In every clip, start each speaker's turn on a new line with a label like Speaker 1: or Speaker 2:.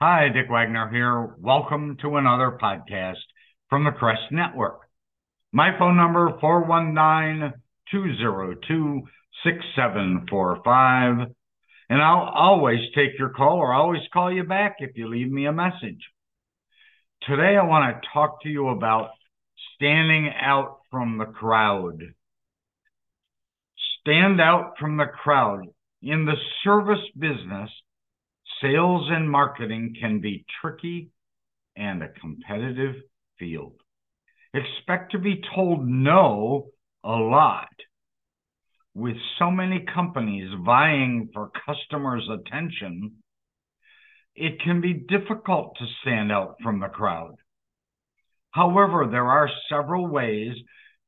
Speaker 1: Hi, Dick Wagner here. Welcome to another podcast from the Crest Network. My phone number 419-202-6745 and I'll always take your call or always call you back if you leave me a message. Today I want to talk to you about standing out from the crowd. Stand out from the crowd. In the service business, sales and marketing can be tricky and a competitive field. Expect to be told no a lot. With so many companies vying for customers' attention, it can be difficult to stand out from the crowd. However, there are several ways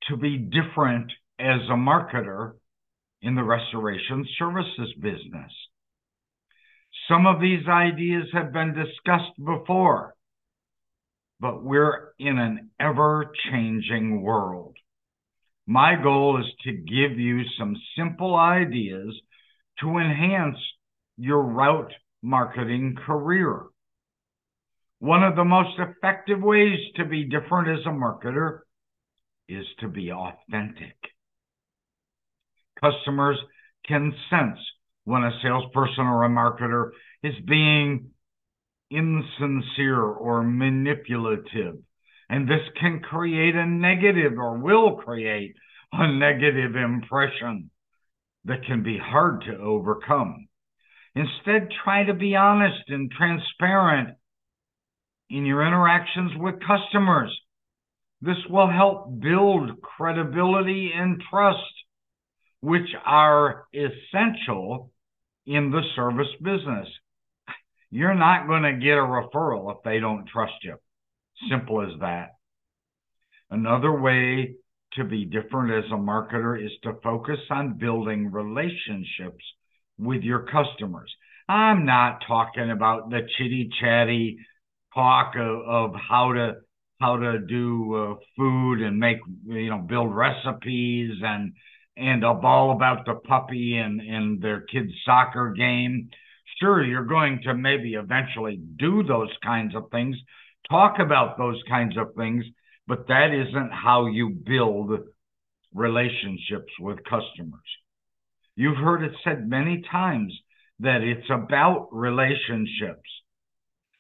Speaker 1: to be different as a marketer in the restoration services business. Some of these ideas have been discussed before, but we're in an ever changing world. My goal is to give you some simple ideas to enhance your route marketing career. One of the most effective ways to be different as a marketer is to be authentic. Customers can sense when a salesperson or a marketer is being insincere or manipulative. And this can create a negative or will create a negative impression that can be hard to overcome. Instead, try to be honest and transparent in your interactions with customers. This will help build credibility and trust which are essential in the service business. You're not going to get a referral if they don't trust you. Simple as that. Another way to be different as a marketer is to focus on building relationships with your customers. I'm not talking about the chitty chatty talk of, of, how to how to do uh, food and make you know build recipes and and a ball about the puppy and, and their kid's soccer game. Sure, you're going to maybe eventually do those kinds of things, talk about those kinds of things, but that isn't how you build relationships with customers. You've heard it said many times that it's about relationships.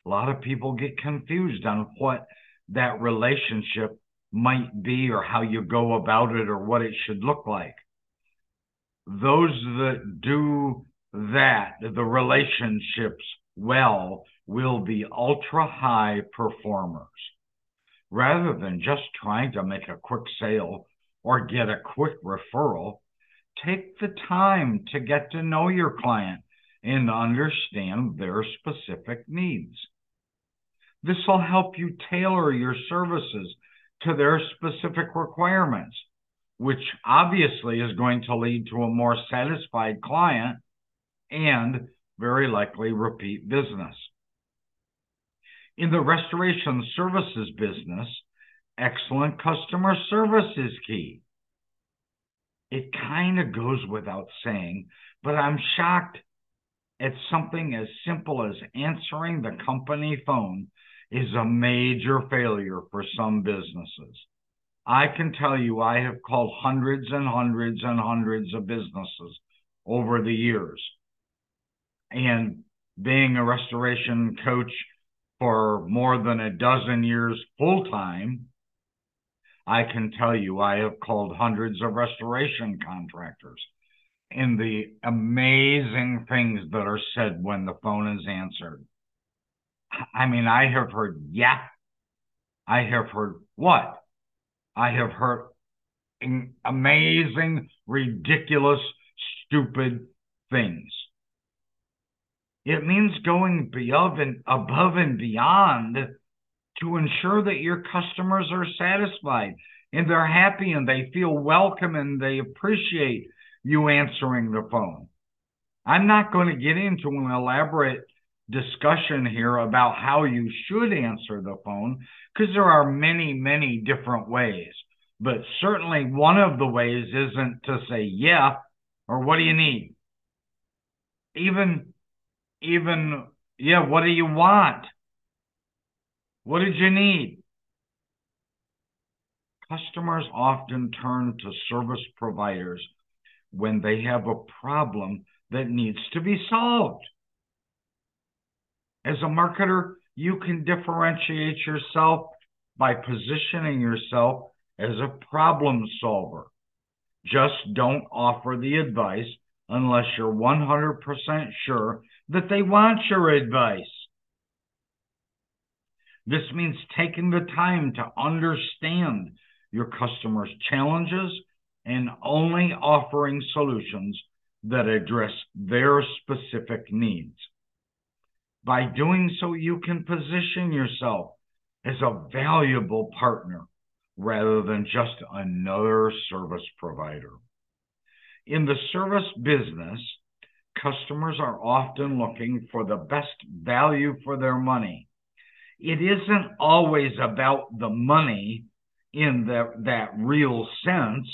Speaker 1: A lot of people get confused on what that relationship might be or how you go about it or what it should look like those that do that, the relationships well, will be ultra high performers. Rather than just trying to make a quick sale or get a quick referral, take the time to get to know your client and understand their specific needs. This will help you tailor your services to their specific requirements which obviously is going to lead to a more satisfied client and very likely repeat business. In the restoration services business, excellent customer service is key. It kind of goes without saying, but I'm shocked at something as simple as answering the company phone is a major failure for some businesses. I can tell you I have called hundreds and hundreds and hundreds of businesses over the years. And being a restoration coach for more than a dozen years full time, I can tell you I have called hundreds of restoration contractors. And the amazing things that are said when the phone is answered. I mean, I have heard, yeah. I have heard what? I have heard amazing, ridiculous, stupid things. It means going above and above and beyond to ensure that your customers are satisfied and they're happy and they feel welcome and they appreciate you answering the phone. I'm not going to get into an elaborate discussion here about how you should answer the phone because there are many, many different ways. But certainly one of the ways isn't to say, yeah, or what do you need? Even, even Yeah, what do you want? What did you need? Customers often turn to service providers when they have a problem that needs to be solved. As a marketer, you can differentiate yourself by positioning yourself as a problem solver. Just don't offer the advice unless you're 100% sure that they want your advice. This means taking the time to understand your customer's challenges and only offering solutions that address their specific needs. By doing so, you can position yourself as a valuable partner rather than just another service provider. In the service business, customers are often looking for the best value for their money. It isn't always about the money in the, that real sense,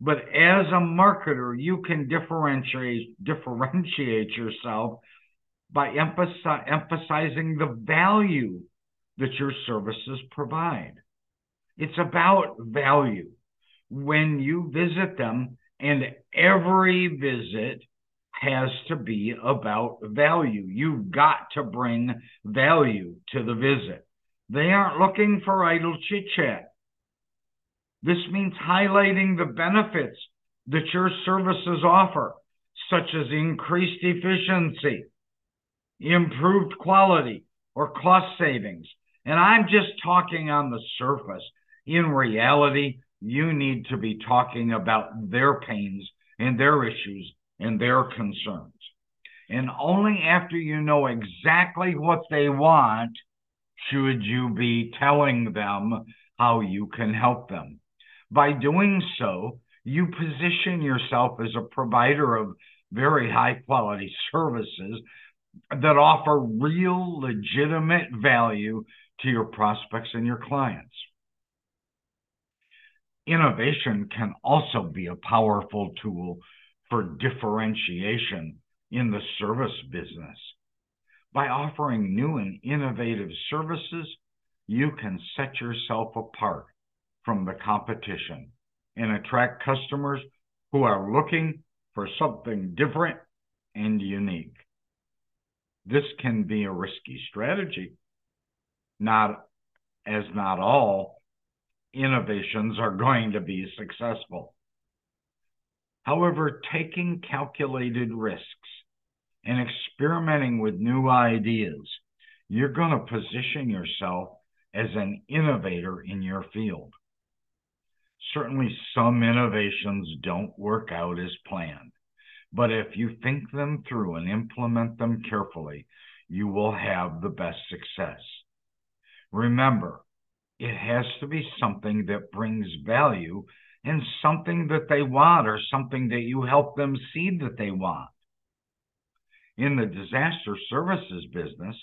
Speaker 1: but as a marketer, you can differentiate differentiate yourself by emphasi- emphasizing the value that your services provide. It's about value. When you visit them, and every visit has to be about value. You've got to bring value to the visit. They aren't looking for idle chit chat. This means highlighting the benefits that your services offer, such as increased efficiency, improved quality, or cost savings. And I'm just talking on the surface. In reality, you need to be talking about their pains and their issues and their concerns. And only after you know exactly what they want should you be telling them how you can help them. By doing so, you position yourself as a provider of very high quality services that offer real legitimate value to your prospects and your clients. Innovation can also be a powerful tool for differentiation in the service business. By offering new and innovative services, you can set yourself apart from the competition and attract customers who are looking for something different and unique. This can be a risky strategy, not as not all innovations are going to be successful. However, taking calculated risks and experimenting with new ideas, you're going to position yourself as an innovator in your field. Certainly, some innovations don't work out as planned, but if you think them through and implement them carefully, you will have the best success. Remember, it has to be something that brings value and something that they want or something that you help them see that they want. In the disaster services business,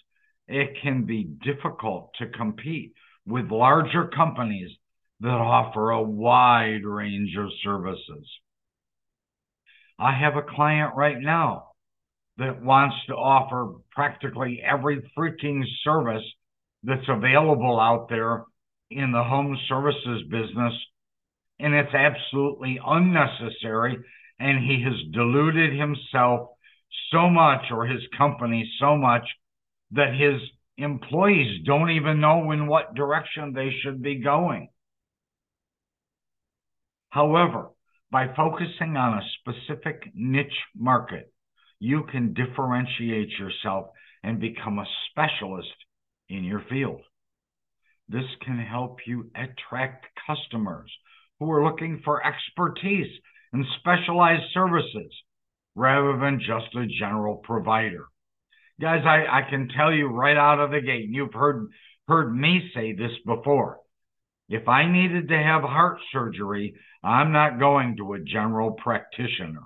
Speaker 1: it can be difficult to compete with larger companies that offer a wide range of services. I have a client right now that wants to offer practically every freaking service that's available out there in the home services business, and it's absolutely unnecessary. And he has deluded himself so much, or his company so much, that his employees don't even know in what direction they should be going. However, by focusing on a specific niche market, you can differentiate yourself and become a specialist in your field. This can help you attract customers who are looking for expertise and specialized services rather than just a general provider. Guys, I, I can tell you right out of the gate, and you've heard heard me say this before. If I needed to have heart surgery, I'm not going to a general practitioner.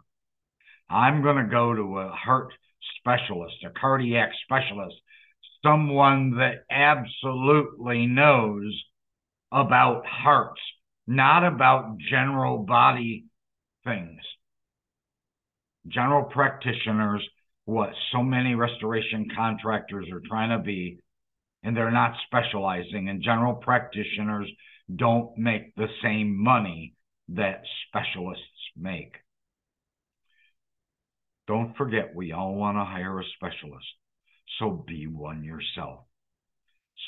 Speaker 1: I'm going to go to a heart specialist, a cardiac specialist, someone that absolutely knows about hearts, not about general body things. General practitioners what so many restoration contractors are trying to be, and they're not specializing, and general practitioners don't make the same money that specialists make. Don't forget, we all want to hire a specialist, so be one yourself.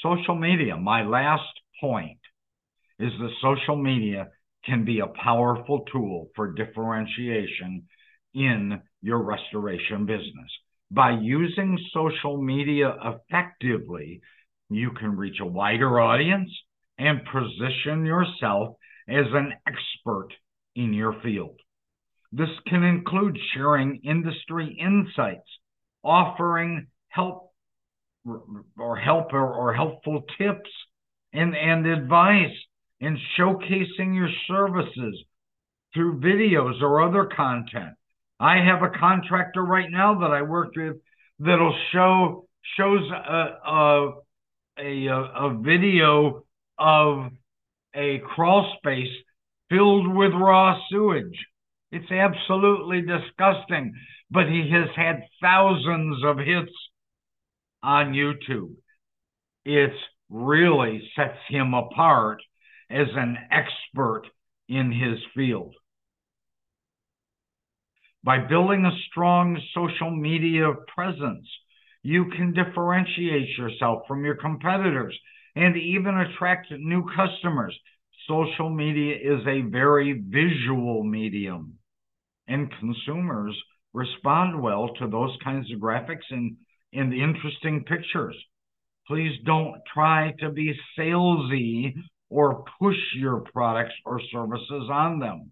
Speaker 1: Social media, my last point is that social media can be a powerful tool for differentiation in your restoration business. By using social media effectively, you can reach a wider audience and position yourself as an expert in your field. This can include sharing industry insights, offering help or help or, helpful tips and, and advice, and showcasing your services through videos or other content. I have a contractor right now that I work with that'll show shows a a a, a video of a crawl space filled with raw sewage. It's absolutely disgusting, but he has had thousands of hits on YouTube. It really sets him apart as an expert in his field. By building a strong social media presence, you can differentiate yourself from your competitors and even attract new customers. Social media is a very visual medium, and consumers respond well to those kinds of graphics and, and interesting pictures. Please don't try to be salesy or push your products or services on them.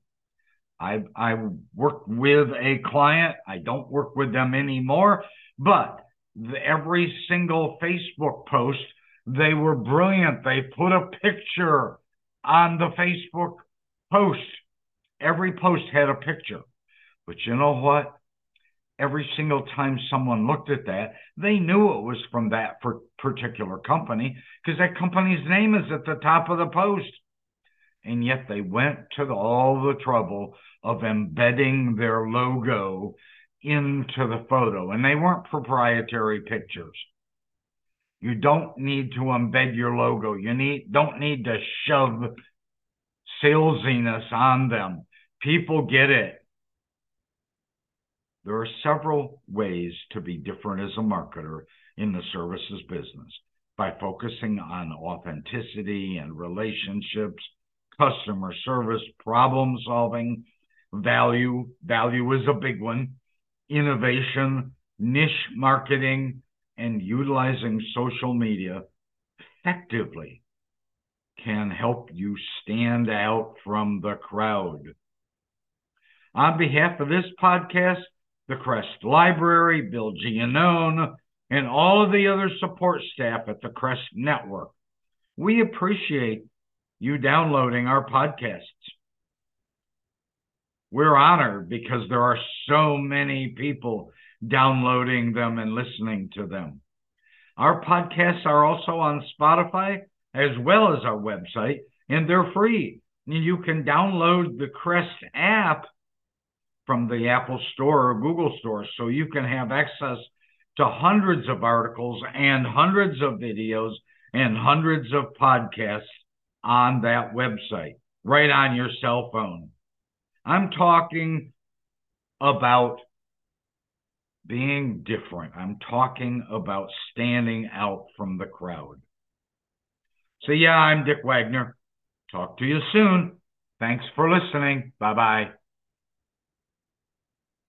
Speaker 1: I I worked with a client. I don't work with them anymore, but the, every single Facebook post, they were brilliant. They put a picture on the Facebook post. Every post had a picture. But you know what? Every single time someone looked at that, they knew it was from that particular company because that company's name is at the top of the post. And yet they went to all the trouble of embedding their logo into the photo, and they weren't proprietary pictures. You don't need to embed your logo. You need don't need to shove salesiness on them. People get it. There are several ways to be different as a marketer in the services business by focusing on authenticity and relationships, customer service, problem solving, value. Value is a big one. Innovation, niche marketing, and utilizing social media effectively can help you stand out from the crowd. On behalf of this podcast, the Crest Library, Bill Giannone, and all of the other support staff at the Crest Network, we appreciate you downloading our podcasts. We're honored because there are so many people downloading them and listening to them. Our podcasts are also on Spotify as well as our website, and they're free. You can download the Crest app from the Apple Store or Google Store so you can have access to hundreds of articles and hundreds of videos and hundreds of podcasts on that website right on your cell phone. I'm talking about being different. I'm talking about standing out from the crowd. So, yeah, I'm Dick Wagner. Talk to you soon. Thanks for listening. Bye bye.